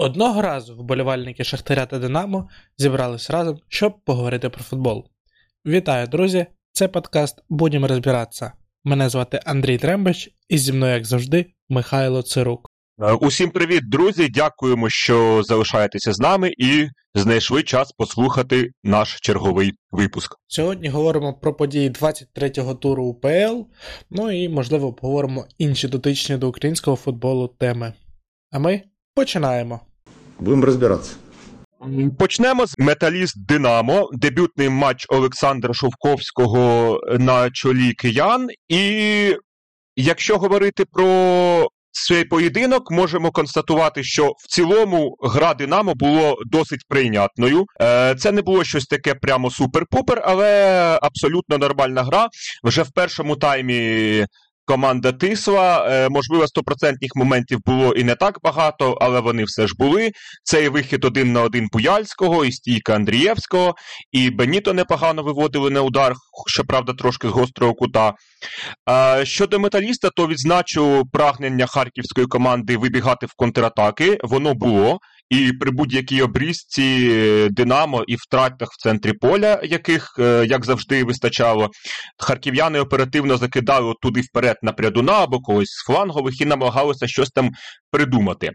Одного разу вболівальники Шахтаря та Динамо зібрались разом, щоб поговорити про футбол. Вітаю, друзі! Це подкаст Будемо розбиратися. Мене звати Андрій Трембич, і зі мною, як завжди, Михайло Цирук. Е, усім привіт, друзі! Дякуємо, що залишаєтеся з нами і знайшли час послухати наш черговий випуск. Сьогодні говоримо про події 23-го туру УПЛ, ну і, можливо, поговоримо інші дотичні до українського футболу теми. А ми починаємо. Будемо розбиратися. Почнемо з металіст Динамо, дебютний матч Олександра Шовковського на чолі киян. І якщо говорити про цей поєдинок, можемо констатувати, що в цілому гра Динамо було досить прийнятною. Е, це не було щось таке прямо супер-пупер, але абсолютно нормальна гра. Вже в першому таймі команда тисла. Е, можливо, стопроцентних моментів було і не так багато, але вони все ж були. Це і вихід один на один Буяльського, і стійка Андрієвського, і Беніто непогано виводили на удар, щоправда, трошки з гострого кута. Щодо металіста, то відзначу прагнення харківської команди вибігати в контратаки. Воно було. І при будь-якій обрізці е, Динамо і втратах в центрі поля, яких, е, як завжди, вистачало, харків'яни оперативно закидали туди вперед на прядуна або когось з флангових і намагалися щось там придумати.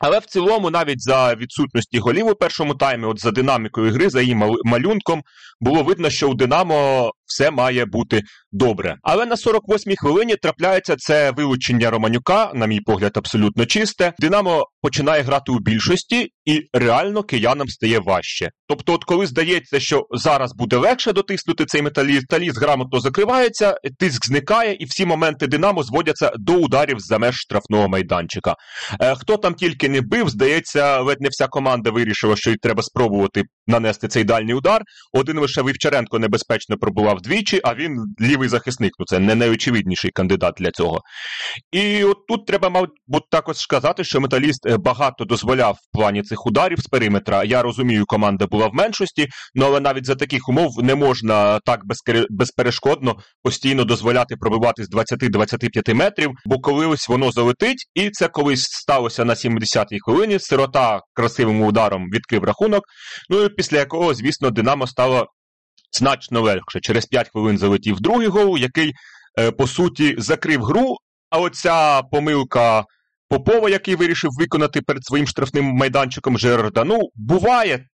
Але в цілому, навіть за відсутності голів у першому таймі, от за динамікою гри, за її малюнком, було видно, що у Динамо все має бути добре. Але на 48-й хвилині трапляється це вилучення Романюка, на мій погляд, абсолютно чисте. Динамо починає грати у більшості, і реально киянам стає важче. Тобто, от коли здається, що зараз буде легше дотиснути цей металіст, металіст грамотно закривається, тиск зникає, і всі моменти Динамо зводяться до ударів за меж штрафного майданчика. Е, хто там тільки не бив, здається, ледь не вся команда вирішила, що й треба спробувати нанести цей дальній удар. Один лише Вівчаренко небезпечно пробував двічі, а він лівий захисник. Ну це не найочевидніший кандидат для цього. І от тут треба, мабуть, також сказати, що металіст е, багато дозволяв в плані цих ударів з периметра. Я розумію, команда була в меншості, ну але навіть за таких умов не можна так безперешкодно постійно дозволяти пробивати з 20-25 метрів, бо колись воно залетить, і це колись сталося на 70-й хвилині. Сирота красивим ударом відкрив рахунок. Ну і після якого, звісно, Динамо стало значно легше. Через 5 хвилин залетів другий гол, який, е, по суті, закрив гру. А оця помилка Попова, який вирішив виконати перед своїм штрафним майданчиком Жерарда, ну, буває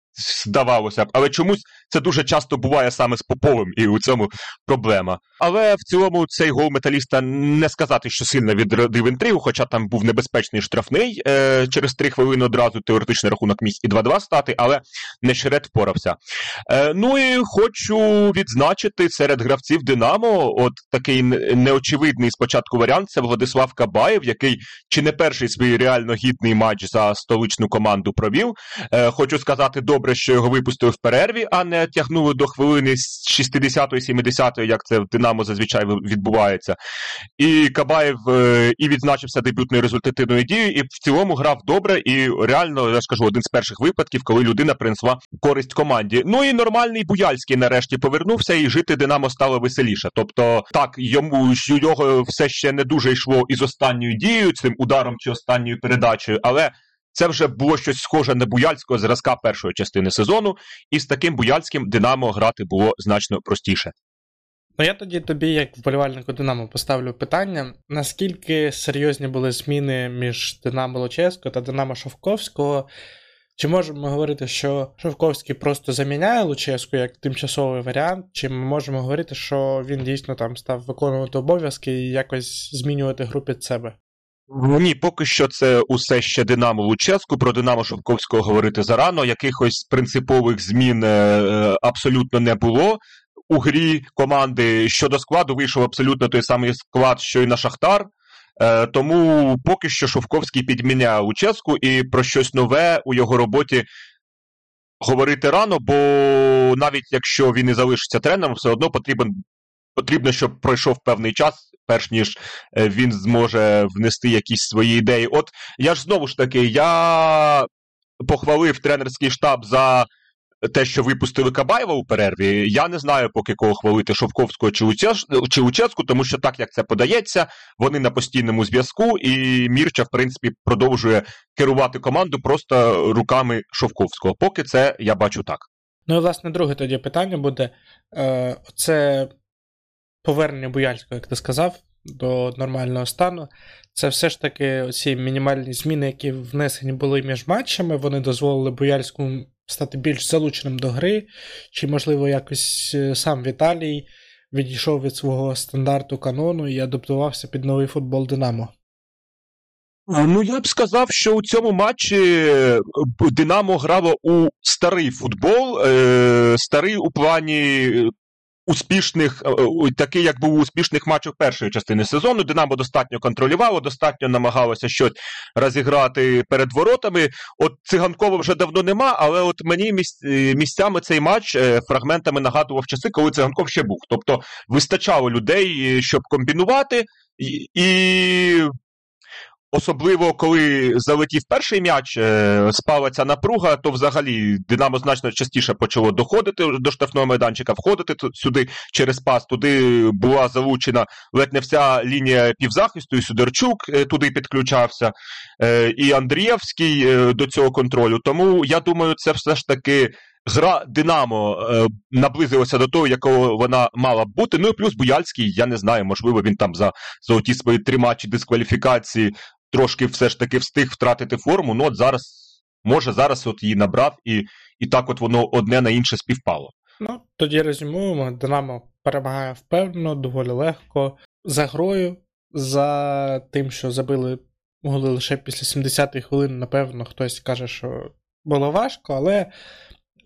здавалося б, але чомусь це дуже часто буває саме з Поповим, і у цьому проблема. Але в цілому цей гол металіста не сказати, що сильно відродив інтригу, хоча там був небезпечний штрафний. Е, Через три хвилини одразу теоретичний рахунок міг і 2-2 стати, але Нещерет впорався. Е, Ну і хочу відзначити серед гравців Динамо, от такий неочевидний спочатку варіант це Владислав Кабаєв, який чи не перший свій реально гідний матч за столичну команду провів. Е, Хочу сказати, добре, що його випустили в перерві, а не тягнули до хвилини з 60-ї, 70-ї, як це в Динамо зазвичай відбувається. І Кабаєв е, і відзначився дебютною результативною дією, і в цілому грав добре. І реально, я скажу, один з перших випадків, коли людина принесла користь команді. Ну і нормальний Буяльський нарешті повернувся, і жити Динамо стало веселіше. Тобто, так, йому його все ще не дуже йшло із останньою дією, цим ударом чи останньою передачею, але. Це вже було щось схоже на Буяльського зразка першої частини сезону, і з таким Буяльським Динамо грати було значно простіше. Ну я тоді тобі, як вболівальнику Динамо, поставлю питання: наскільки серйозні були зміни між Динамо Луческо та Динамо Шовковського? Чи можемо ми говорити, що Шовковський просто заміняє Луческу як тимчасовий варіант, чи ми можемо говорити, що він дійсно там став виконувати обов'язки і якось змінювати гру під себе? Ні, поки що це усе ще Динамо Луческу. Про Динамо Шовковського говорити зарано. Якихось принципових змін е, абсолютно не було у грі команди. Щодо складу вийшов абсолютно той самий склад, що й на Шахтар. Е, тому поки що Шовковський підміняє Луческу і про щось нове у його роботі говорити рано, бо навіть якщо він і залишиться тренером, все одно потрібен. Потрібно, щоб пройшов певний час, перш ніж е, він зможе внести якісь свої ідеї. От я ж знову ж таки, я похвалив тренерський штаб за те, що випустили Кабаєва у перерві, я не знаю, поки кого хвалити Шовковського чи, Лучеш... чи тому що так як це подається, вони на постійному зв'язку, і Мірча, в принципі, продовжує керувати команду просто руками Шовковського. Поки це я бачу так. Ну і власне друге тоді питання буде: е, це повернення Буяльського, як ти сказав, до нормального стану. Це все ж таки ці мінімальні зміни, які внесені були між матчами, вони дозволили Буяльському стати більш залученим до гри, чи, можливо, якось е, сам Віталій відійшов від свого стандарту канону і адаптувався під новий футбол Динамо. Ну, я б сказав, що у цьому матчі е, Динамо грало у старий футбол, е, старий у плані успішних, е, такий, як був у успішних матчах першої частини сезону. Динамо достатньо контролювало, достатньо намагалося щось розіграти перед воротами. От циганкова вже давно нема, але от мені місцями цей матч фрагментами нагадував часи, коли циганков ще був. Тобто вистачало людей, щоб комбінувати. І Особливо, коли залетів перший м'яч, е, спала ця напруга, то взагалі Динамо значно частіше почало доходити до штрафного майданчика, входити сюди через пас. Туди була залучена ледь не вся лінія півзахисту, і Сюдерчук е, туди підключався, е, і Андрієвський до цього контролю. Тому я думаю, це все ж таки. Гра Динамо наблизилася до того, якого вона мала б бути. Ну і плюс Буяльський, я не знаю, можливо, він там за золоті свої три матчі дискваліфікації трошки все ж таки встиг втратити форму. Ну, от зараз, може, зараз от її набрав, і і так от воно одне на інше співпало. Ну, тоді резюмуємо: Динамо перемагає впевнено, доволі легко, за грою, за тим, що забили голи лише після 70-х хвилин, напевно, хтось каже, що було важко, але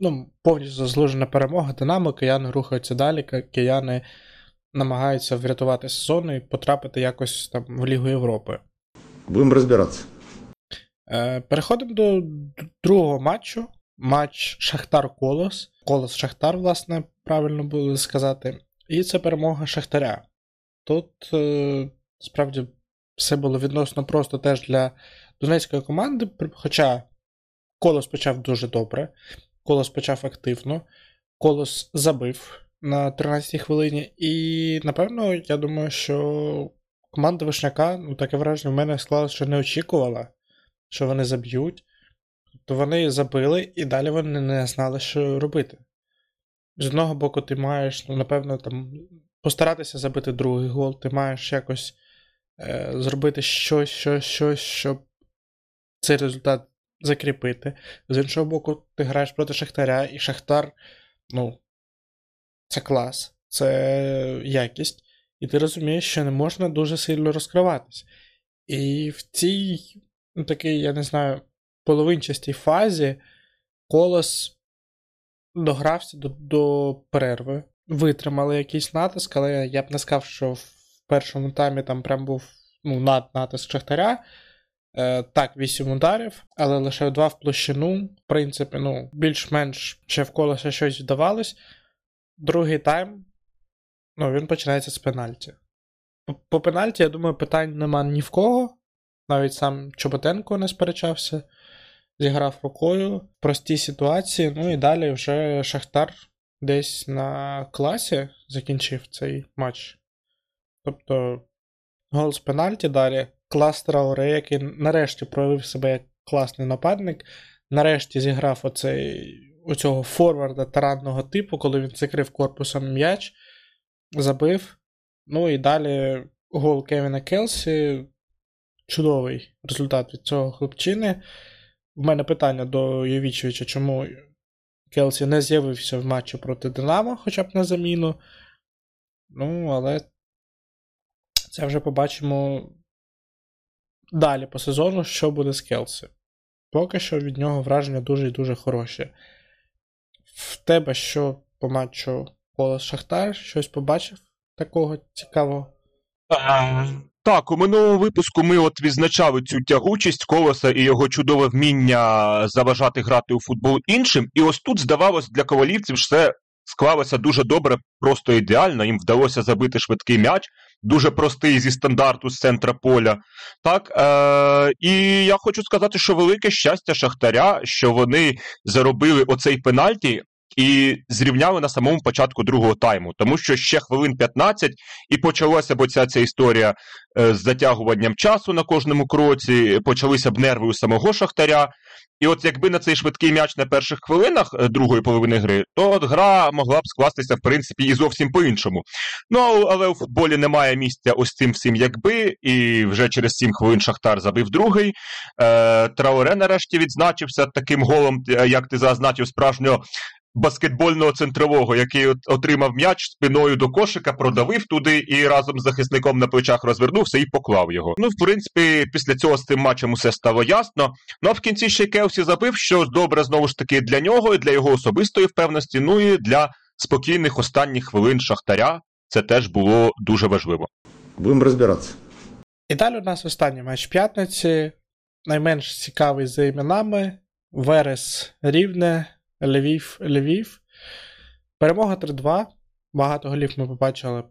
ну, повністю заслужена перемога. Динамо, кияни рухаються далі, кияни намагаються врятувати сезон і потрапити якось там в Лігу Європи. Будемо розбиратися. Е, переходимо до другого матчу. Матч Шахтар Колос. Колос Шахтар, власне, правильно було сказати. І це перемога Шахтаря. Тут е, справді все було відносно просто теж для донецької команди, хоча Колос почав дуже добре, Колос почав активно, Колос забив на 13-й хвилині. І, напевно, я думаю, що команда Вишняка, ну таке враження в мене склалося, що не очікувала, що вони заб'ють. То вони забили і далі вони не знали, що робити. З одного боку, ти маєш, ну, напевно, там постаратися забити другий гол, ти маєш якось е, зробити щось, щось, щось, щоб цей результат закріпити. З іншого боку, ти граєш проти Шахтаря, і Шахтар, ну, це клас, це якість і ти розумієш, що не можна дуже сильно розкриватися. І в цій, ну, такій, я не знаю, половинчастій фазі колос догрався до, до перерви, витримали якийсь натиск, але я б не сказав, що в першому таймі там прям був ну, над натиск Шахтаря. Е, Так, 8 ударів, але лише два в площину. В принципі, ну, більш-менш ще в колоса щось вдавалось. Другий тайм Ну, він починається з пенальті. По, пенальті, я думаю, питань нема ні в кого. Навіть сам Чоботенко не сперечався, зіграв рукою в простій ситуації. Ну і далі вже Шахтар десь на класі закінчив цей матч. Тобто, гол з пенальті далі. Клас Трауре, який нарешті проявив себе як класний нападник. Нарешті зіграв оцей, оцього форварда таранного типу, коли він закрив корпусом м'яч забив. Ну і далі гол Кевіна Келсі. Чудовий результат від цього хлопчини. В мене питання до Євічовича, чому Келсі не з'явився в матчі проти Динамо, хоча б на заміну. Ну, але це вже побачимо далі по сезону, що буде з Келсі. Поки що від нього враження дуже і дуже хороші. В тебе що по матчу Колос Шахтар, щось побачив такого цікавого? Так, у минулому випуску ми от відзначали цю тягучість колоса і його чудове вміння заважати грати у футбол іншим. І ось тут, здавалось, для ковалівців все склалося дуже добре, просто ідеально. Їм вдалося забити швидкий м'яч. дуже простий зі стандарту з центра поля. Так, е, І я хочу сказати, що велике щастя Шахтаря, що вони заробили оцей пенальті. І зрівняли на самому початку другого тайму, тому що ще хвилин 15 і почалася б оця ця історія е, з затягуванням часу на кожному кроці. Почалися б нерви у самого Шахтаря. І от якби на цей швидкий м'яч на перших хвилинах е, другої половини гри, то от гра могла б скластися, в принципі, і зовсім по-іншому. Ну, але у футболі немає місця ось цим всім, якби, і вже через 7 хвилин Шахтар забив другий. Е, Трауре нарешті відзначився таким голом, е, як ти зазначив, справжнього баскетбольного центрового, який отримав м'яч спиною до кошика, продавив туди і разом з захисником на плечах розвернувся і поклав його. Ну, в принципі, після цього з цим матчем усе стало ясно. Ну а в кінці ще Келсі забив, що добре знову ж таки для нього, і для його особистої впевненості, ну і для спокійних останніх хвилин Шахтаря. Це теж було дуже важливо. Будемо розбиратися. І далі у нас останній матч п'ятниці. Найменш цікавий за іменами. Верес Рівне, Львів, Львів. Перемога 3-2. Багато голів ми побачили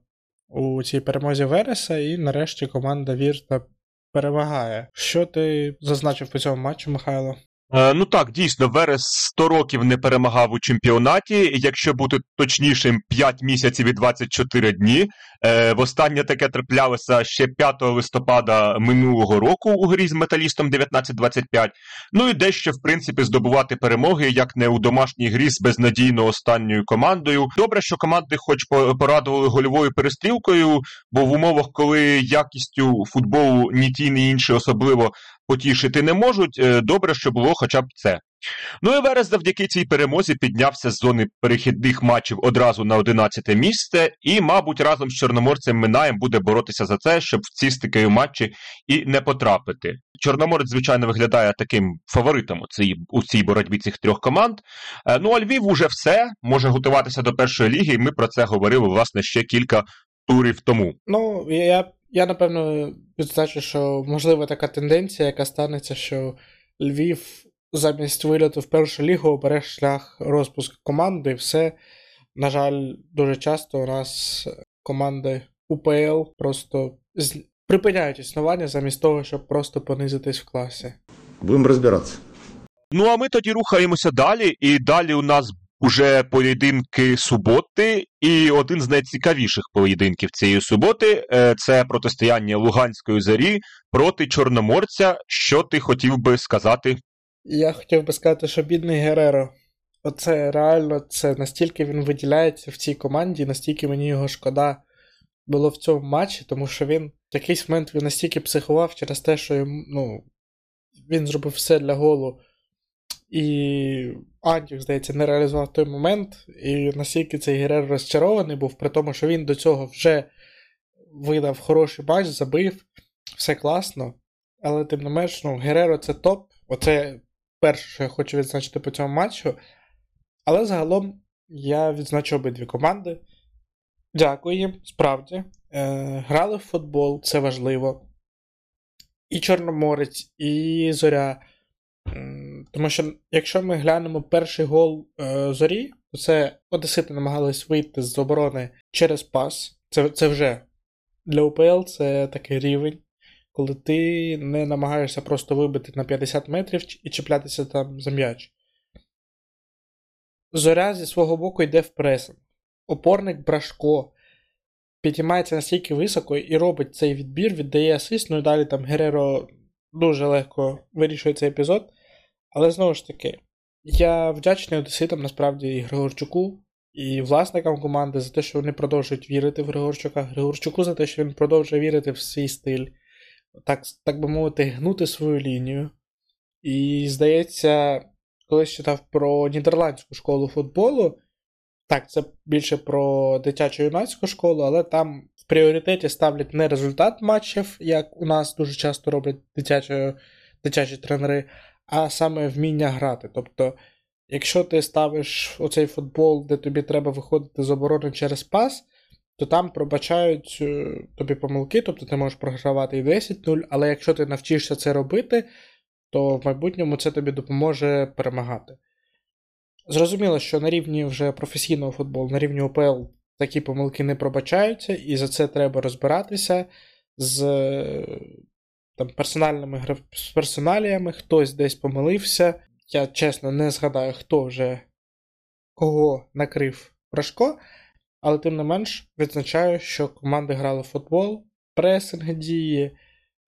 у цій перемозі Вереса, і нарешті команда Вірта перемагає. Що ти зазначив по цьому матчу, Михайло? Е, ну так, дійсно, Верес 100 років не перемагав у чемпіонаті. Якщо бути точнішим, 5 місяців і 24 дні. Е, Востаннє таке траплялося ще 5 листопада минулого року у грі з металістом 1925. Ну і дещо, в принципі, здобувати перемоги, як не у домашній грі з безнадійно останньою командою. Добре, що команди, хоч порадували гольовою перестрілкою, бо в умовах, коли якістю футболу ні ті, ні інші особливо потішити не можуть. Е, добре, що було хоча б це. Ну і Верес завдяки цій перемозі піднявся з зони перехідних матчів одразу на 11 місце, і, мабуть, разом з Чорноморцем Минаєм буде боротися за це, щоб в ці стикові матчі і не потрапити. Чорноморець, звичайно, виглядає таким фаворитом у цій, у цій боротьбі цих трьох команд. Е, ну а Львів уже все може готуватися до першої ліги, і ми про це говорили власне ще кілька турів тому. Ну я я напевно відзначу, що можлива така тенденція, яка станеться, що Львів замість виліту в першу лігу обере шлях розпуску команди, і все. На жаль, дуже часто у нас команди УПЛ просто з... припиняють існування замість того, щоб просто понизитись в класі. Будемо розбиратися. Ну а ми тоді рухаємося далі, і далі у нас уже поєдинки суботи, і один з найцікавіших поєдинків цієї суботи е, це протистояння Луганської зарі проти Чорноморця. Що ти хотів би сказати? Я хотів би сказати, що бідний Гереро. Оце реально це настільки він виділяється в цій команді, настільки мені його шкода було в цьому матчі, тому що він в якийсь момент він настільки психував через те, що йому, ну, він зробив все для голу. І Антюх, здається, не реалізував той момент, і настільки цей Герер розчарований був, при тому, що він до цього вже видав хороший матч, забив, все класно. Але тим не менш, ну, Гереро це топ. Оце перше, що я хочу відзначити по цьому матчу. Але загалом я відзначу обидві команди. Дякую їм, справді. Е, Грали в футбол, це важливо. І Чорноморець, і Зоря. Тому що, якщо ми глянемо перший гол е, зорі, то це Одесити намагались вийти з оборони через пас. Це це вже для УПЛ це такий рівень, коли ти не намагаєшся просто вибити на 50 метрів і чіплятися там за м'яч. Зоря зі свого боку йде в пресинг. Опорник Брашко підіймається настільки високо і робить цей відбір, віддає асист, ну і далі там Гереро дуже легко вирішує цей епізод. Але знову ж таки, я вдячний Одеситам насправді і Григорчуку, і власникам команди за те, що вони продовжують вірити в Григорчука, Григорчуку за те, що він продовжує вірити в свій стиль, так так би мовити, гнути свою лінію. І здається, колись читав про нідерландську школу футболу. Так, це більше про дитячу юнацьку школу, але там в пріоритеті ставлять не результат матчів, як у нас дуже часто роблять дитячі, дитячі тренери, а саме вміння грати. Тобто, якщо ти ставиш оцей футбол, де тобі треба виходити з оборони через пас, то там пробачають е, тобі помилки, тобто ти можеш програвати і 10-0, але якщо ти навчишся це робити, то в майбутньому це тобі допоможе перемагати. Зрозуміло, що на рівні вже професійного футболу, на рівні ОПЛ такі помилки не пробачаються, і за це треба розбиратися з там, персональними з персоналіями, хтось десь помилився. Я чесно не згадаю, хто вже кого накрив Брашко, але тим не менш відзначаю, що команди грали в футбол, пресинг дії,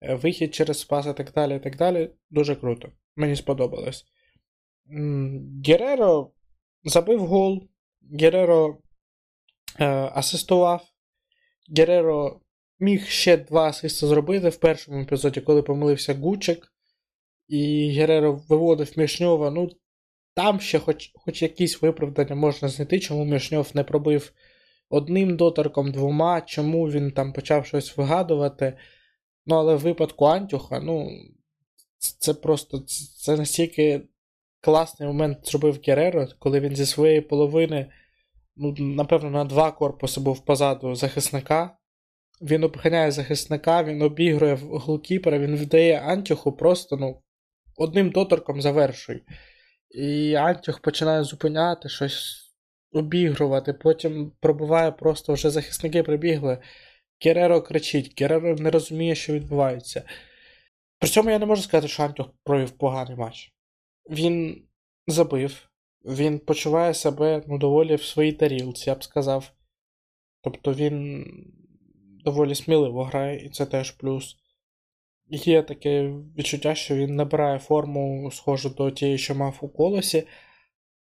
е, вихід через спас і так далі. і так далі. Дуже круто. Мені сподобалось. Гереро забив гол, Гереро е, асистував, Гереро міг ще два асисти зробити в першому епізоді, коли помилився Гучик, і Гереро виводив Мішньова. Ну, там ще хоч хоч якісь виправдання можна знайти, чому Мішньов не пробив одним доторком, двома, чому він там почав щось вигадувати. Ну, але в випадку Антюха, ну, це просто це настільки класний момент зробив Гереро, коли він зі своєї половини, ну, напевно, на два корпуси був позаду захисника. Він обганяє захисника, він обігрує голкіпера, він вдає Антюху просто ну, одним доторком завершуй. І Антюх починає зупиняти щось обігрувати, потім пробуває просто вже захисники прибігли. Кереро кричить, Кереро не розуміє, що відбувається. При цьому я не можу сказати, що Антюх провів поганий матч. Він забив, він почуває себе ну, доволі в своїй тарілці, я б сказав. Тобто він доволі сміливо грає, і це теж плюс. Є таке відчуття, що він набирає форму, схожу до тієї, що мав у колосі,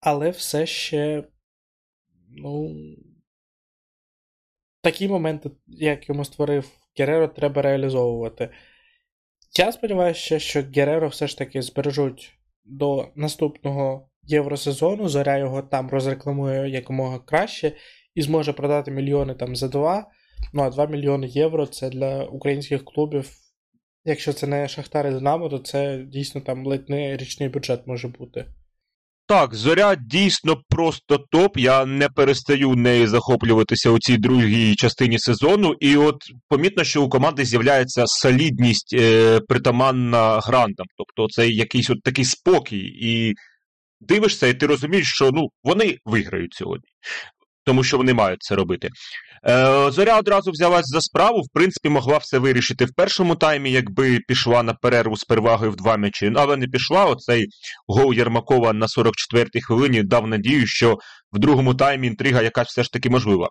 але все ще, ну, такі моменти, як йому створив Гереро, треба реалізовувати. Я сподіваюся, що Гереро все ж таки збережуть до наступного євросезону. Зоря його там розрекламує якомога краще і зможе продати мільйони там за два. Ну а 2 мільйони євро це для українських клубів. Якщо це не Шахтар і Динамо, то це дійсно там ледь не річний бюджет може бути. Так, зоря дійсно просто топ. Я не перестаю нею захоплюватися у цій другій частині сезону. І от помітно, що у команди з'являється солідність е, притаманна грантам. Тобто це якийсь от такий спокій. І дивишся, і ти розумієш, що ну, вони виграють сьогодні, тому що вони мають це робити. Е, Зоря одразу взялась за справу. В принципі, могла все вирішити в першому таймі, якби пішла на перерву з перевагою в два м'ячі. Але не пішла. Оцей гол Єрмакова на 44-й хвилині дав надію, що в другому таймі інтрига якась все ж таки можлива.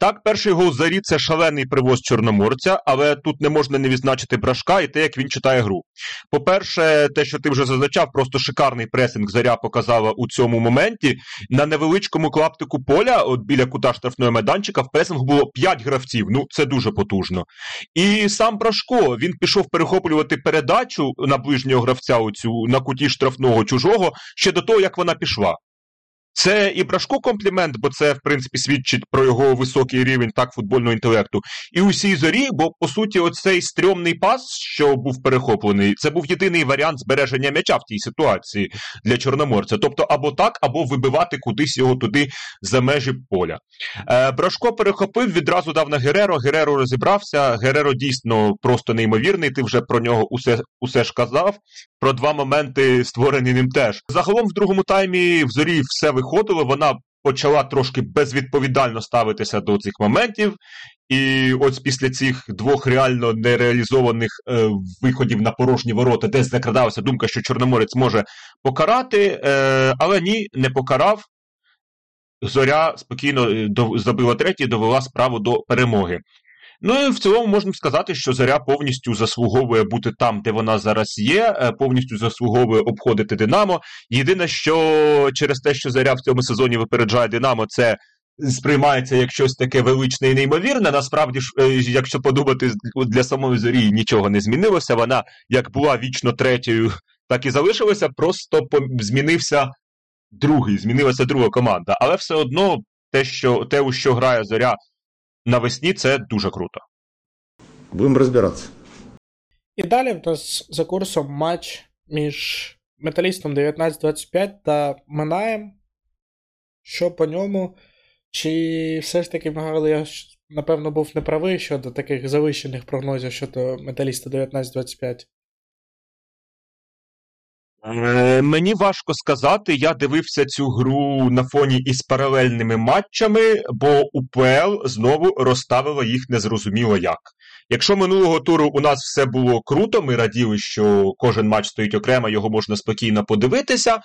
Так, перший гол зарі це шалений привоз Чорноморця, але тут не можна не відзначити брашка і те, як він читає гру. По-перше, те, що ти вже зазначав, просто шикарний пресинг заря показала у цьому моменті. На невеличкому клаптику поля, от біля кута штрафного майданчика, в пресингу було 5 гравців. Ну, це дуже потужно. І сам Брашко він пішов перехоплювати передачу на ближнього гравця оцю на куті штрафного чужого ще до того, як вона пішла. Це і Брашко комплімент, бо це, в принципі, свідчить про його високий рівень так футбольного інтелекту. І усій зорі, бо по суті, оцей стрьомний пас, що був перехоплений, це був єдиний варіант збереження м'яча в тій ситуації для Чорноморця. Тобто, або так, або вибивати кудись його туди за межі поля. Е, Брашко перехопив, відразу дав на Гереро. Гереро розібрався. Гереро дійсно просто неймовірний. Ти вже про нього усе усе ж казав. Про два моменти створені ним теж. Загалом в другому таймі в зорі все виходило, вона почала трошки безвідповідально ставитися до цих моментів. І ось після цих двох реально нереалізованих е, виходів на порожні ворота, десь закрадалася думка, що Чорноморець може покарати, е, але ні, не покарав. Зоря спокійно е, забила третій довела справу до перемоги. Ну і в цілому можна сказати, що заря повністю заслуговує бути там, де вона зараз є, е, повністю заслуговує обходити Динамо. Єдине, що через те, що заря в цьому сезоні випереджає Динамо, це. Сприймається як щось таке величне і неймовірне. Насправді ж, е, якщо подумати, для самої зорі нічого не змінилося. Вона як була вічно третьою, так і залишилася. Просто змінився другий, змінилася друга команда. Але все одно те, що те, у що грає зоря навесні це дуже круто. Будемо розбиратися. І далі в нас за курсом матч між металістом 1925 та Минаєм. Що по ньому? Чи все ж таки я напевно був неправий щодо таких завищених прогнозів щодо металіста 1925? Е, Мені важко сказати, я дивився цю гру на фоні із паралельними матчами, бо УПЛ знову розставила їх незрозуміло як. Якщо минулого туру у нас все було круто, ми раділи, що кожен матч стоїть окремо, його можна спокійно подивитися,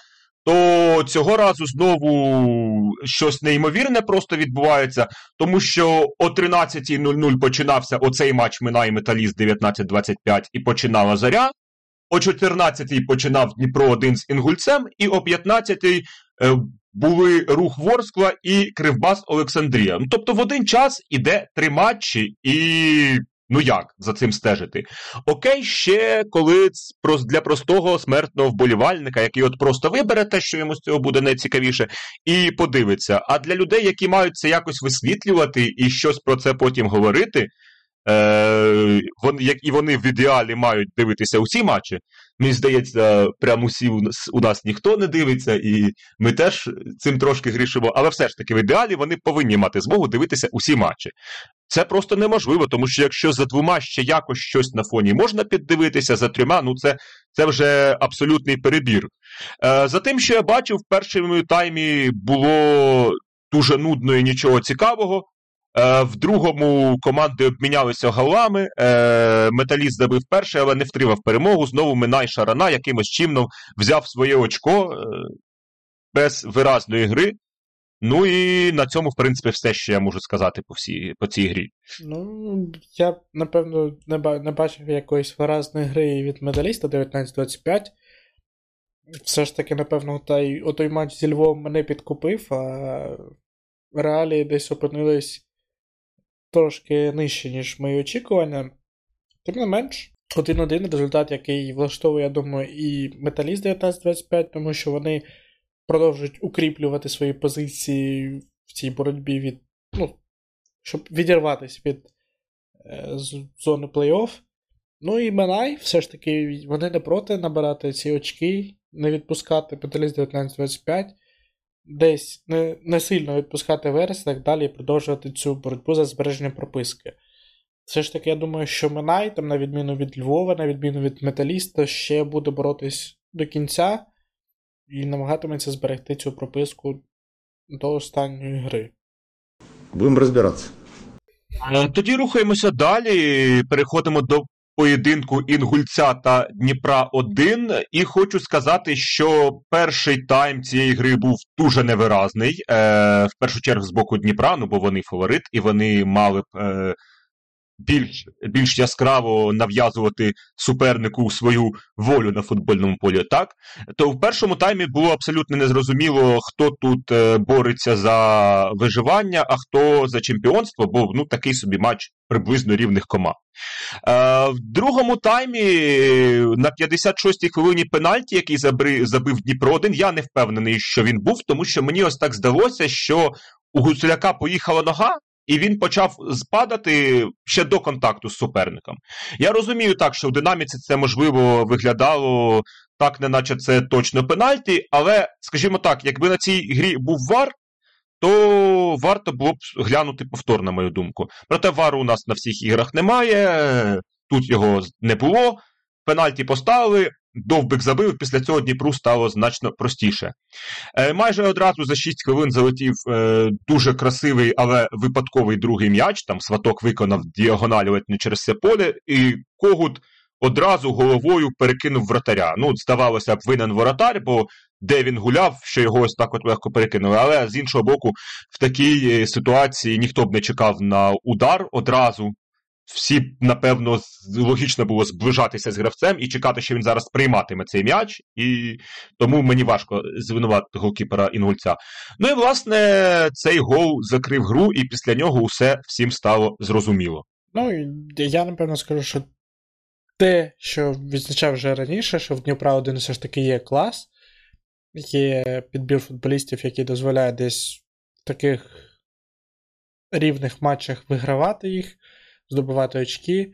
то цього разу знову щось неймовірне просто відбувається, тому що о 13.00 починався оцей матч Минай Металіст 19-25 і починала заря. О 14-й починав Дніпро 1 з Інгульцем, і о 15-й е, були рух Ворскла і Кривбас Олександрія. Ну, тобто в один час іде три матчі, і ну як за цим стежити? Окей, ще коли для простого смертного вболівальника, який от просто вибере те, що йому з цього буде найцікавіше, і подивиться. А для людей, які мають це якось висвітлювати і щось про це потім говорити. Е, вон, як і вони в ідеалі мають дивитися усі матчі. Мені здається, прямо усі у нас, у нас ніхто не дивиться, і ми теж цим трошки грішимо. Але все ж таки, в ідеалі вони повинні мати змогу дивитися усі матчі. Це просто неможливо, тому що якщо за двома ще якось щось на фоні можна піддивитися, за трьома, ну це це вже абсолютний перебір. Е, За тим, що я бачив, в першому таймі було дуже нудно і нічого цікавого. Е, в другому команди обмінялися голами. Е, Металіст забив перший, але не втримав перемогу. Знову Минай Шарана якимось чином взяв своє очко е, без виразної гри. Ну і на цьому, в принципі, все, що я можу сказати по всій, по цій грі. Ну, я, напевно, не бачив якоїсь виразної гри від медаліста 19-25. Все ж таки, напевно, той, отой матч зі Львовом мене підкупив, а реалії десь опинились трошки нижче, ніж мої очікування. Тим не менш, один-один результат, який влаштовує, я думаю, і Металіст 19-25, тому що вони продовжують укріплювати свої позиції в цій боротьбі від. ну, щоб відірватися від е, зони плей-офф. Ну і Менай, все ж таки, вони не проти набирати ці очки, не відпускати Металіст 19-25 десь не не сильно відпускати верес і так далі і продовжувати цю боротьбу за збереження прописки. Все ж таки, я думаю, що Минай, там, на відміну від Львова, на відміну від Металіста, ще буде боротись до кінця і намагатиметься зберегти цю прописку до останньої гри. Будемо розбиратися. Е, тоді рухаємося далі. Переходимо до поєдинку Інгульця та Дніпра 1 І хочу сказати, що перший тайм цієї гри був дуже невиразний. Е, В першу чергу з боку Дніпра, ну бо вони фаворит, і вони мали б. Е, більш більш яскраво нав'язувати супернику свою волю на футбольному полі, так то в першому таймі було абсолютно незрозуміло, хто тут е, бореться за виживання, а хто за чемпіонство, бо ну такий собі матч приблизно рівних команд. Е, В другому таймі на 56-й хвилині пенальті, який забив Дніпро 1 я не впевнений, що він був, тому що мені ось так здалося, що у Гуцуляка поїхала нога, і він почав спадати ще до контакту з суперником. Я розумію так, що в динаміці це можливо виглядало так, неначе це точно пенальті, але, скажімо так, якби на цій грі був вар, то варто було б глянути повтор, на мою думку. Проте вару у нас на всіх іграх немає, тут його не було. Пенальті поставили, Довбик забив, після цього Дніпру стало значно простіше. Е, Майже одразу за 6 хвилин залетів е, дуже красивий, але випадковий другий м'яч. Там сваток виконав діагональ ледь не через це поле, і Когут одразу головою перекинув вратаря. Ну, здавалося б, винен воротар, бо де він гуляв, що його ось так от легко перекинули. Але з іншого боку, в такій е, ситуації ніхто б не чекав на удар одразу всі, напевно, логічно було зближатися з гравцем і чекати, що він зараз прийматиме цей м'яч, і тому мені важко звинуватити голкіпера Інгульця. Ну і власне цей гол закрив гру, і після нього усе всім стало зрозуміло. Ну, я напевно скажу, що те, що відзначав вже раніше, що в Дніпра один все ж таки є клас, є підбір футболістів, який дозволяє десь в таких рівних матчах вигравати їх здобувати очки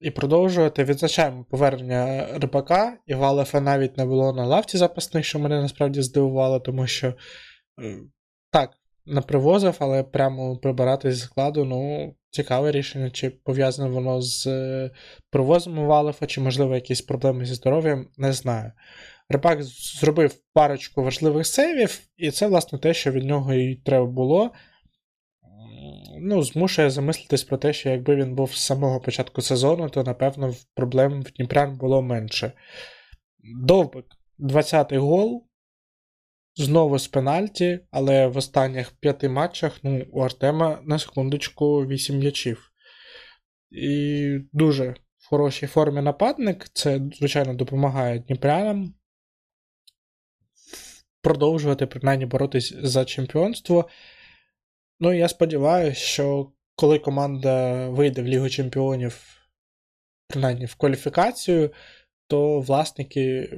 і продовжувати. Відзначаємо повернення рибака, і Валефа навіть не було на лавці запасних, що мене насправді здивувало, тому що е, так, не привозив, але прямо прибирати зі складу, ну, цікаве рішення, чи пов'язане воно з е, привозом Валефа, чи, можливо, якісь проблеми зі здоров'ям, не знаю. Репак зробив парочку важливих сейвів, і це, власне, те, що від нього і треба було. Ну, Змушує замислитись про те, що якби він був з самого початку сезону, то, напевно, проблем в Дніпрян було менше. Довбик, 20-й гол. Знову з пенальті, але в останніх п'яти матчах ну, у Артема на секундочку 8 м'ячів. І дуже в хорошій формі нападник. Це, звичайно, допомагає Дніпрянам продовжувати принаймні боротись за чемпіонство. Ну, я сподіваюся, що коли команда вийде в Лігу Чемпіонів, принаймні в кваліфікацію, то власники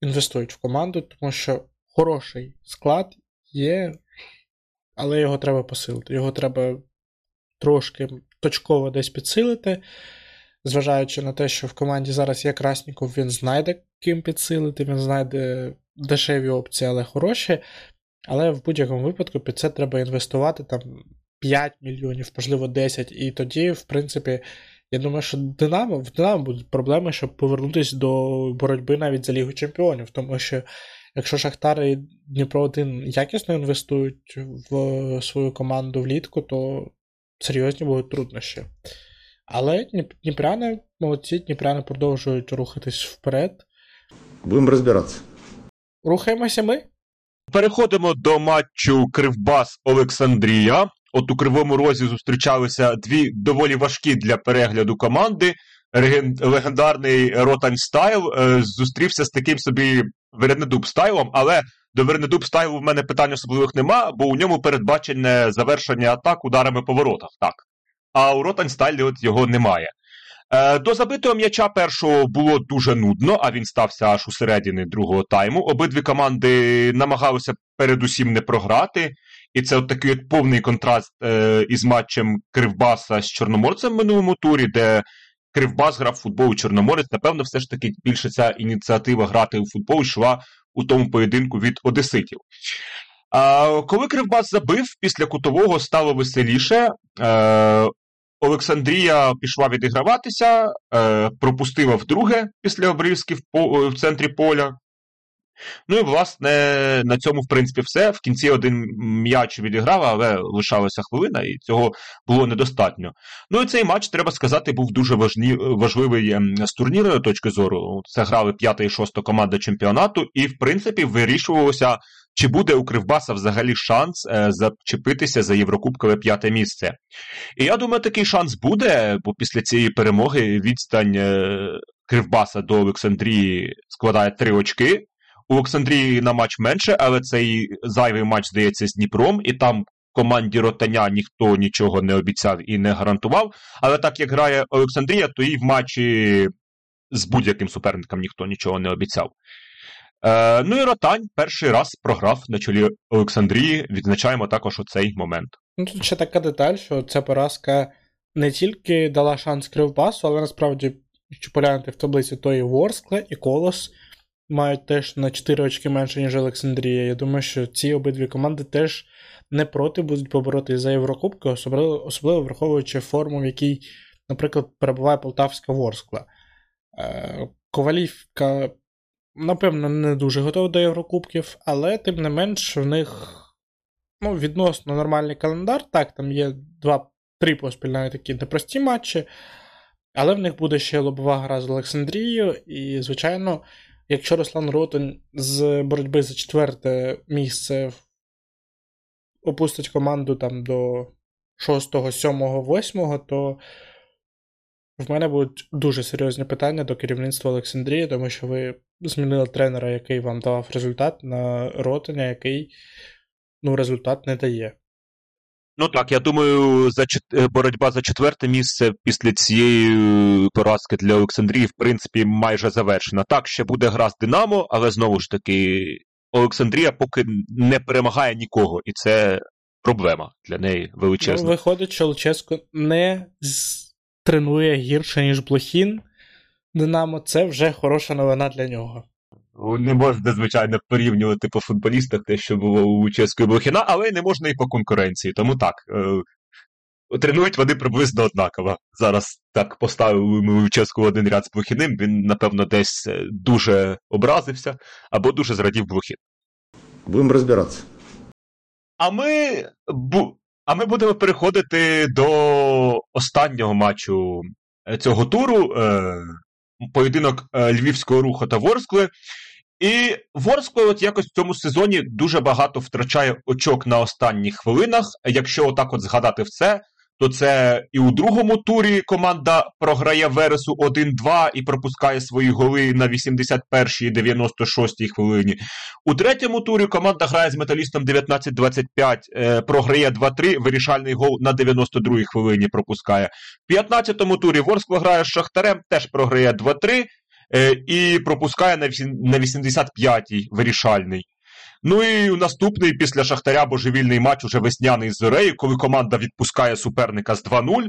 інвестують в команду, тому що хороший склад є, але його треба посилити. Його треба трошки точково десь підсилити. Зважаючи на те, що в команді зараз є Красніков, він знайде ким підсилити, він знайде дешеві опції, але хороші. Але в будь-якому випадку під це треба інвестувати там 5 мільйонів, можливо, 10. І тоді, в принципі, я думаю, що Динамо, в Динамо будуть проблеми, щоб повернутися до боротьби навіть за Лігу Чемпіонів. Тому що якщо Шахтар і Дніпро 1 якісно інвестують в свою команду влітку, то серйозні будуть труднощі. Але Дніпряни, молодці, Дніпряни продовжують рухатись вперед. Будемо розбиратися. Рухаємося ми. Переходимо до матчу Кривбас Олександрія. От у Кривому Розі зустрічалися дві доволі важкі для перегляду команди. Легендарний Ротань Стайл е, зустрівся з таким собі Вернедуб стайлом, але до Вернедуб стайлу в мене питань особливих нема, бо у ньому передбачене завершення атак ударами по воротах. Так. А у Ротань Стайлі от його немає. Е, до забитого м'яча першого було дуже нудно, а він стався аж у середини другого тайму. Обидві команди намагалися передусім не програти. І це от такий от повний контраст е, із матчем Кривбаса з Чорноморцем в минулому турі, де Кривбас грав в футбол і Чорноморець. Напевно, все ж таки більше ця ініціатива грати у футбол йшла у тому поєдинку від Одеситів. А коли Кривбас забив, після кутового стало веселіше. Е, Олександрія пішла відіграватися, е, пропустила вдруге після в, по, в центрі поля. Ну і, власне, на цьому, в принципі, все. В кінці один м'яч відіграв, але лишалася хвилина, і цього було недостатньо. Ну і цей матч, треба сказати, був дуже важні, важливий ем, з турнірної точки зору. Це грали п'ята і шоста команда чемпіонату, і, в принципі, вирішувалося, чи буде у Кривбаса взагалі шанс е, зачепитися за Єврокубкове п'яте місце. І я думаю, такий шанс буде, бо після цієї перемоги відстань е, Кривбаса до Олександрії складає три очки. У Олександрії на матч менше, але цей зайвий матч здається з Дніпром, і там команді Ротаня ніхто нічого не обіцяв і не гарантував. Але так як грає Олександрія, то і в матчі з будь-яким суперником ніхто нічого не обіцяв. Е, Ну і Ротань перший раз програв на чолі Олександрії. Відзначаємо також оцей момент. Ну Тут ще така деталь, що ця поразка не тільки дала шанс Кривбасу, але насправді, якщо поглянути в таблиці, то і Ворскле, і Колос мають теж на 4 очки менше, ніж Олександрія. Я думаю, що ці обидві команди теж не проти будуть побороти за Єврокубки, особливо особливо враховуючи форму, в якій, наприклад, перебуває Полтавська Ворскла. Е, Ковалівка, напевно, не дуже готова до Єврокубків, але тим не менш в них ну, відносно нормальний календар. Так, там є два-три поспіль такі непрості матчі. Але в них буде ще лобова гра з Олександрією, і, звичайно, якщо Руслан Ротань з боротьби за четверте місце опустить команду там до 6, 7, 8, то в мене будуть дуже серйозні питання до керівництва Олександрії, тому що ви змінили тренера, який вам давав результат, на Ротаня, який ну, результат не дає. Ну так, я думаю, за е, боротьба за четверте місце після цієї е, поразки для Олександрії, в принципі, майже завершена. Так, ще буде гра з Динамо, але знову ж таки, Олександрія поки не перемагає нікого, і це проблема для неї величезна. Ну, Виходить, що Луческо не тренує гірше, ніж Блохін. Динамо, це вже хороша новина для нього. Не можна, звичайно, порівнювати по футболістах те, що було у Чеської Блохіна, але не можна і по конкуренції. Тому так. Е, тренують вони приблизно однаково. Зараз так поставили ми Луческу в один ряд з Блохіним, він, напевно, десь е, дуже образився або дуже зрадів Блохін. Будем разбираться. А ми, бу, а ми будемо переходити до останнього матчу е, цього туру. Е, поєдинок е, Львівського руху та Ворскли. І Ворскла от якось в цьому сезоні дуже багато втрачає очок на останніх хвилинах. Якщо отак от згадати в це, то це і у другому турі команда програє Вересу 1-2 і пропускає свої голи на 81-й і 96-й хвилині. У третьому турі команда грає з металістом 19-25, е, програє 2-3, вирішальний гол на 92-й хвилині пропускає. В 15-му турі Ворскла грає з Шахтарем, теж програє 2-3 е, і пропускає на 85-й вирішальний. Ну і наступний після Шахтаря божевільний матч уже весняний з Зорею, коли команда відпускає суперника з 2-0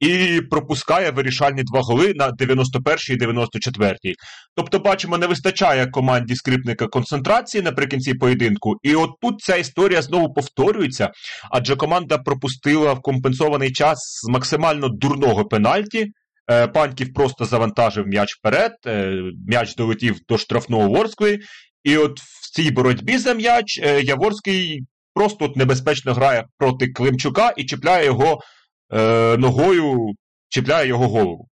і пропускає вирішальні два голи на 91-й і 94-й. Тобто, бачимо, не вистачає команді скрипника концентрації наприкінці поєдинку. І от тут ця історія знову повторюється, адже команда пропустила в компенсований час з максимально дурного пенальті. Е, Паньків просто завантажив м'яч вперед, е, м'яч долетів до штрафного Ворскли, і от в цій боротьбі за м'яч е, Яворський просто от небезпечно грає проти Климчука і чіпляє його е, ногою, чіпляє його голову.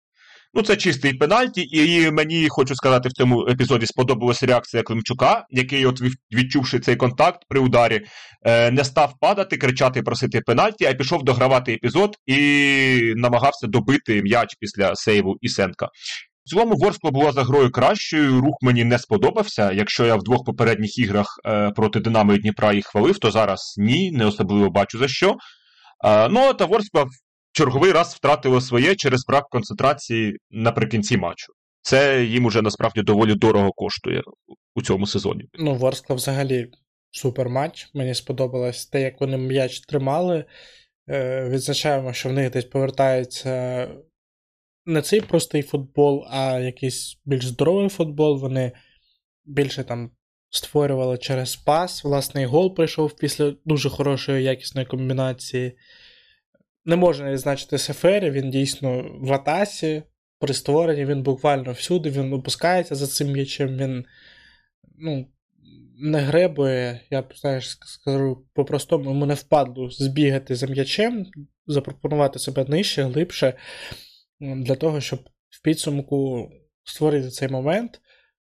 Ну, це чистий пенальті, і мені хочу сказати, в цьому епізоді сподобалася реакція Климчука, який, от відчувши цей контакт при ударі, е, не став падати, кричати, просити пенальті, а пішов догравати епізод і намагався добити м'яч після сейву Ісенка. В цілому Ворскла була за грою кращою, рух мені не сподобався. Якщо я в двох попередніх іграх е, проти Динамо і Дніпра їх хвалив, то зараз ні, не особливо бачу за що. Е, ну, та Ворскла в черговий раз втратила своє через брак концентрації наприкінці матчу. Це їм уже насправді доволі дорого коштує у цьому сезоні. Ну, Ворскла взагалі супер матч. Мені сподобалось те, як вони м'яч тримали. Е, Відзначаємо, що в них десь повертається не цей простий футбол, а якийсь більш здоровий футбол. Вони більше там створювали через пас. Власний гол прийшов після дуже хорошої якісної комбінації. Не можна відзначити Сефері, він дійсно в атасі. При створенні він буквально всюди, він опускається за цим м'ячем, він ну, не гребує, я знаєш, скажу по-простому, йому не впадло збігати за м'ячем, запропонувати себе нижче, глибше для того, щоб в підсумку створити цей момент.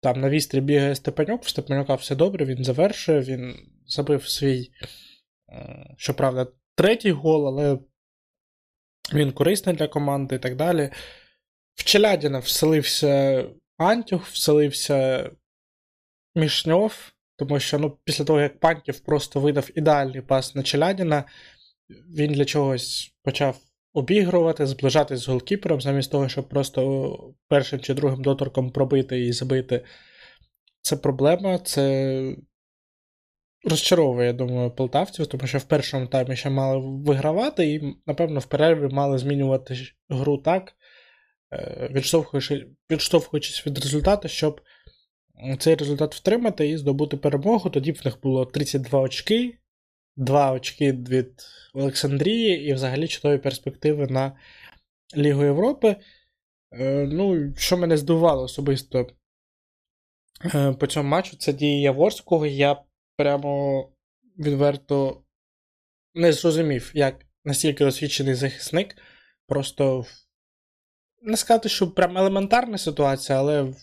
Там на вістрі бігає Степанюк, в Степанюка все добре, він завершує, він забив свій, щоправда, третій гол, але він корисний для команди і так далі. В Челядіна вселився Антюх, вселився Мішньов, тому що ну, після того, як Пантів просто видав ідеальний пас на Челядіна, він для чогось почав обігрувати, зближатись з голкіпером, замість того, щоб просто першим чи другим доторком пробити і забити. Це проблема, це розчаровує, я думаю, полтавців, тому що в першому таймі ще мали вигравати, і, напевно, в перерві мали змінювати гру так, е, відштовхуючись, відштовхуючись від результату, щоб цей результат втримати і здобути перемогу. Тоді в них було 32 очки, 2 очки від Олександрії і взагалі чудові перспективи на Лігу Європи. Е, ну, Що мене здивувало особисто е, по цьому матчу, це дії Яворського. Я прямо відверто не зрозумів, як настільки освічений захисник. Просто не сказати, що прям елементарна ситуація, але в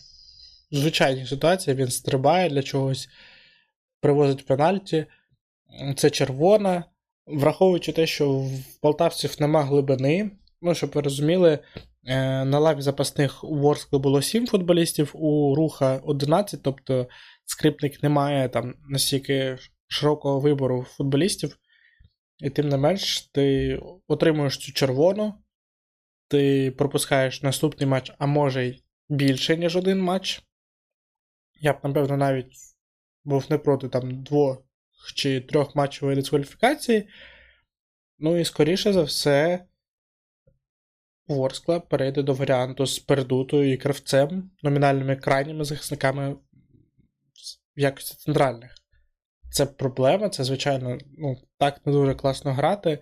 звичайній ситуації він стрибає для чогось, привозить пенальті. Це червона. Враховуючи те, що в полтавців нема глибини, ну, щоб ви розуміли, е, на лаві запасних у Ворскли було 7 футболістів, у Руха 11, тобто скрипник не має там настільки широкого вибору футболістів. І тим не менш, ти отримуєш цю червону, ти пропускаєш наступний матч, а може й більше, ніж один матч. Я б, напевно, навіть був не проти там двох чи трьохматчевої дискваліфікації. Ну і, скоріше за все, Ворскла перейде до варіанту з Пердутою і Кравцем, номінальними крайніми захисниками в якості центральних. Це проблема, це, звичайно, ну, так не дуже класно грати.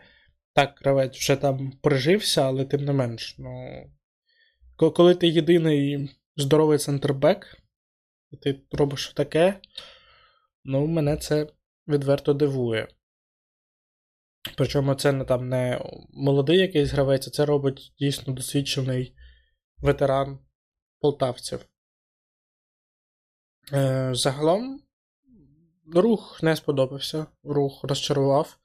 так, гравець вже там прижився, але тим не менш. ну... Коли ти єдиний здоровий центрбек, і ти робиш таке, ну, мене це відверто дивує. Причому це не там не молодий якийсь гравець, а це робить дійсно досвідчений ветеран полтавців. Е, Загалом, рух не сподобався, рух розчарував.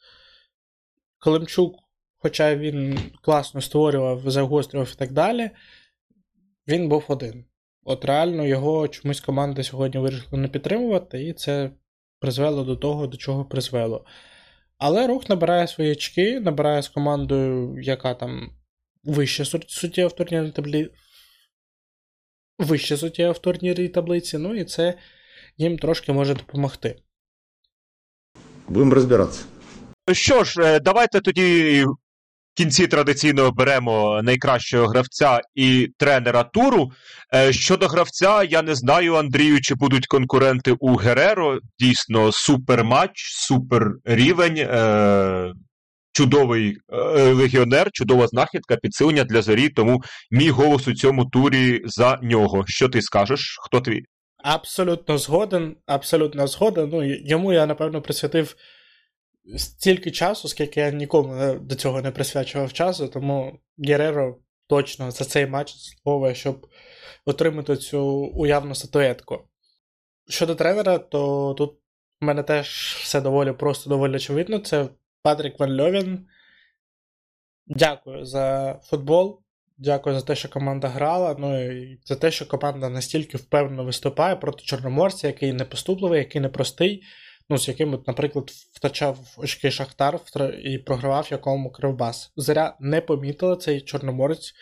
Колемчук, хоча він класно створював, загострював і так далі, він був один. От реально його чомусь команда сьогодні вирішила не підтримувати, і це призвело до того, до чого призвело. Але рух набирає свої очки, набирає з командою, яка там вище суттєво в турнірній таблі... Вище суттєво в турнірній таблиці, ну і це їм трошки може допомогти. Будемо розбиратися. Що ж, е, давайте тоді кінці традиційно беремо найкращого гравця і тренера туру. Е, щодо гравця, я не знаю, Андрію, чи будуть конкуренти у Гереро. Дійсно, супер матч, супер рівень. Е- Чудовий е, легіонер, чудова знахідка, підсилення для зорі, тому мій голос у цьому турі за нього. Що ти скажеш? Хто твій? Абсолютно згоден, абсолютно згоден. Ну, йому я, напевно, присвятив стільки часу, скільки я нікому до цього не присвячував часу, тому Гереро точно за цей матч заслуговує, щоб отримати цю уявну статуетку. Щодо тренера, то тут в мене теж все доволі просто, доволі очевидно. Це Патрік Ван Льовін. Дякую за футбол. Дякую за те, що команда грала. Ну і за те, що команда настільки впевнено виступає проти Чорноморця, який не поступливий, який непростий ну, з яким, наприклад, втрачав очки Шахтар і програвав якому Кривбас. Заря не помітила цей Чорноморець,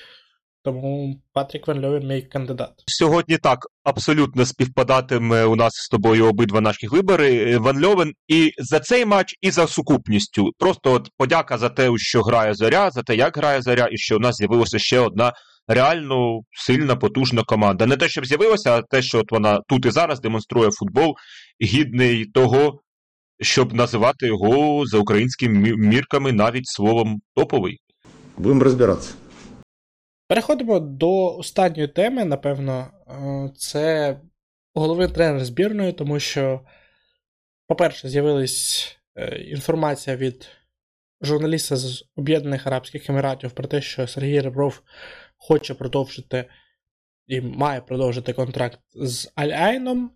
тому Патрік Ван Льовін мій кандидат. Сьогодні так абсолютно співпадатиме у нас з тобою обидва наші вибори. Ван Льовен і за цей матч, і за сукупністю. Просто от подяка за те, що грає зоря, за те, як грає зоря, і що у нас з'явилася ще одна реально сильна, потужна команда. Не те, щоб з'явилася, а те, що от вона тут і зараз демонструє футбол, гідний того, щоб називати його за українськими мірками навіть словом топовий. Будемо розбиратися. Переходимо до останньої теми, напевно, е, це головний тренер збірної, тому що, по-перше, з'явилась е, інформація від журналіста з Об'єднаних Арабських Еміратів про те, що Сергій Ребров хоче продовжити і має продовжити контракт з Аль-Айном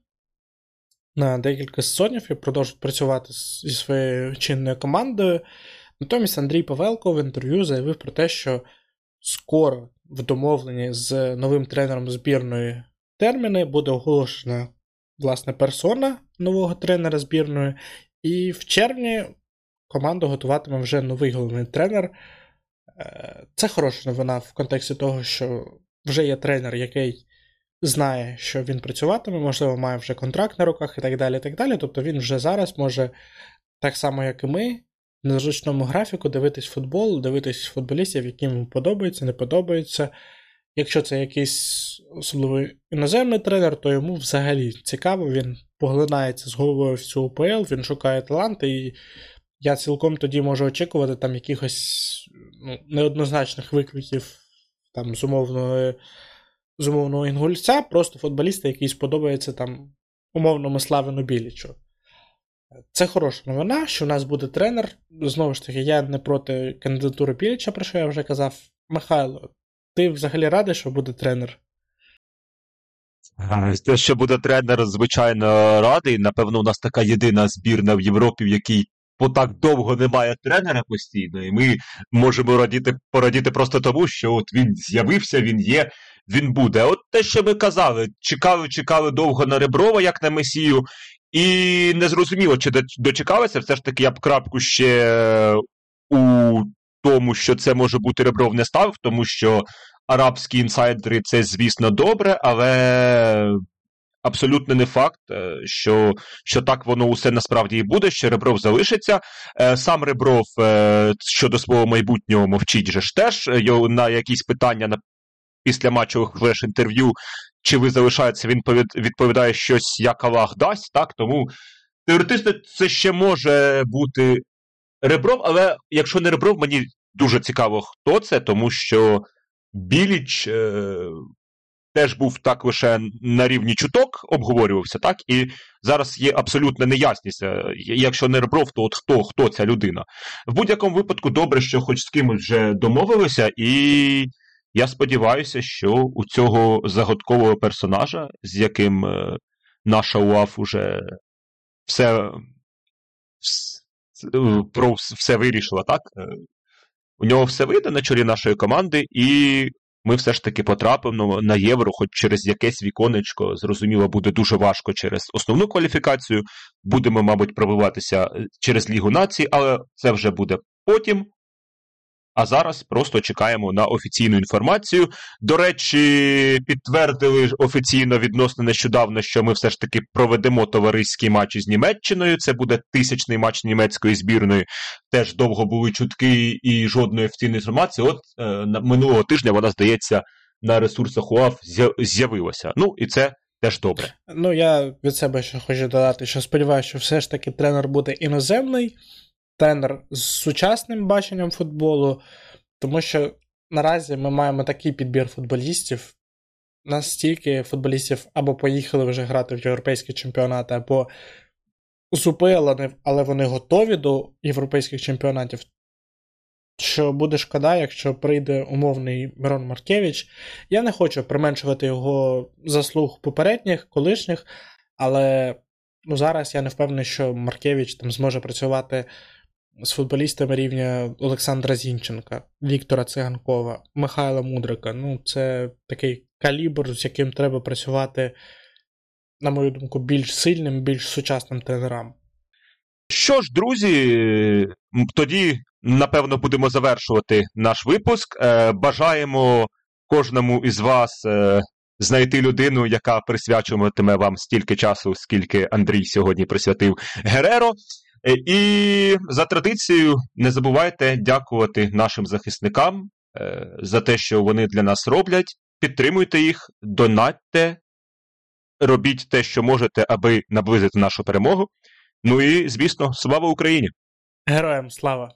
на декілька сезонів і продовжить працювати зі своєю чинною командою. Натомість Андрій Павелко в інтерв'ю заявив про те, що скоро в домовленні з новим тренером збірної терміни буде оголошена власне персона нового тренера збірної, і в червні команду готуватиме вже новий головний тренер. Е, це хороша новина в контексті того, що вже є тренер, який знає, що він працюватиме, можливо, має вже контракт на руках і так далі. і так далі. Тобто він вже зараз може, так само, як і ми, на зручному графіку дивитись футбол, дивитись футболістів, які йому подобаються, не подобаються. Якщо це якийсь особливий іноземний тренер, то йому взагалі цікаво, він поглинається з головою в цю УПЛ, він шукає таланти, і я цілком тоді можу очікувати там якихось ну, неоднозначних викликів там з умовної з умовного інгульця, просто футболіста, який сподобається там умовному Славину Білічу. Це хороша новина, що в нас буде тренер. Знову ж таки, я не проти кандидатури Біліча, про що я вже казав. Михайло, ти взагалі радий, що буде тренер? Те, що буде тренер, звичайно, радий. Напевно, у нас така єдина збірна в Європі, в якій по так довго немає тренера постійно, і ми можемо радіти, порадіти просто тому, що от він з'явився, він є, він буде. От те, що ми казали, чекали, чекали довго на Реброва, як на Месію, і не зрозуміло, чи дочекалися. Все ж таки, я б крапку ще у тому, що це може бути Ребров не ставив, тому що арабські інсайдери це, звісно, добре, але. Абсолютно не факт, е, що що так воно усе насправді і буде, що Ребров залишиться. Е, сам Ребров е, щодо свого майбутнього мовчить же ж теж. На якісь питання на після матчових флеш-інтерв'ю, чи ви залишаєтеся, він відповідає щось, як Аллах дасть, так? Тому теоретично це ще може бути Ребров, але якщо не Ребров, мені дуже цікаво, хто це, тому що Біліч теж був так лише на рівні чуток, обговорювався, так, і зараз є абсолютна неясність. Е, якщо не Ребров, то от хто хто ця людина. В будь-якому випадку, добре, що хоч з кимось вже домовилися, і я сподіваюся, що у цього загадкового персонажа, з яким е, наша УАФ уже все про все вирішила, так? Е, у нього все вийде на чолі нашої команди, і ми все ж таки потрапимо на євро, хоч через якесь віконечко, зрозуміло, буде дуже важко через основну кваліфікацію. Будемо, мабуть, пробиватися е, через Лігу націй, але це вже буде потім. А зараз просто чекаємо на офіційну інформацію. До речі, підтвердили офіційно відносно нещодавно, що ми все ж таки проведемо товариський матч із Німеччиною. Це буде тисячний матч німецької збірної. Теж довго були чутки і жодної офіційної інформації. От е, минулого тижня вона здається на ресурсах УАФ з'явилася. Ну і це. Теж добре. Ну, я від себе ще хочу додати, що сподіваюся, що все ж таки тренер буде іноземний, тренер з сучасним баченням футболу, тому що наразі ми маємо такий підбір футболістів. Настільки футболістів або поїхали вже грати в європейські чемпіонати, або зупили, але вони готові до європейських чемпіонатів. Що буде шкода, якщо прийде умовний Мирон Маркевич. Я не хочу применшувати його заслуг попередніх, колишніх, але ну, зараз я не впевнений, що Маркевич там зможе працювати з футболістами рівня Олександра Зінченка, Віктора Циганкова, Михайла Мудрика. Ну, це такий калібр, з яким треба працювати, на мою думку, більш сильним, більш сучасним тренерам. Що ж, друзі, тоді, напевно, будемо завершувати наш випуск. Е, бажаємо кожному із вас. Е, знайти людину, яка присвячуватиме вам стільки часу, скільки Андрій сьогодні присвятив Гереро. Е, і за традицією не забувайте дякувати нашим захисникам е, за те, що вони для нас роблять. Підтримуйте їх, донатьте, робіть те, що можете, аби наблизити нашу перемогу. Ну і, звісно, слава Україні! Героям слава!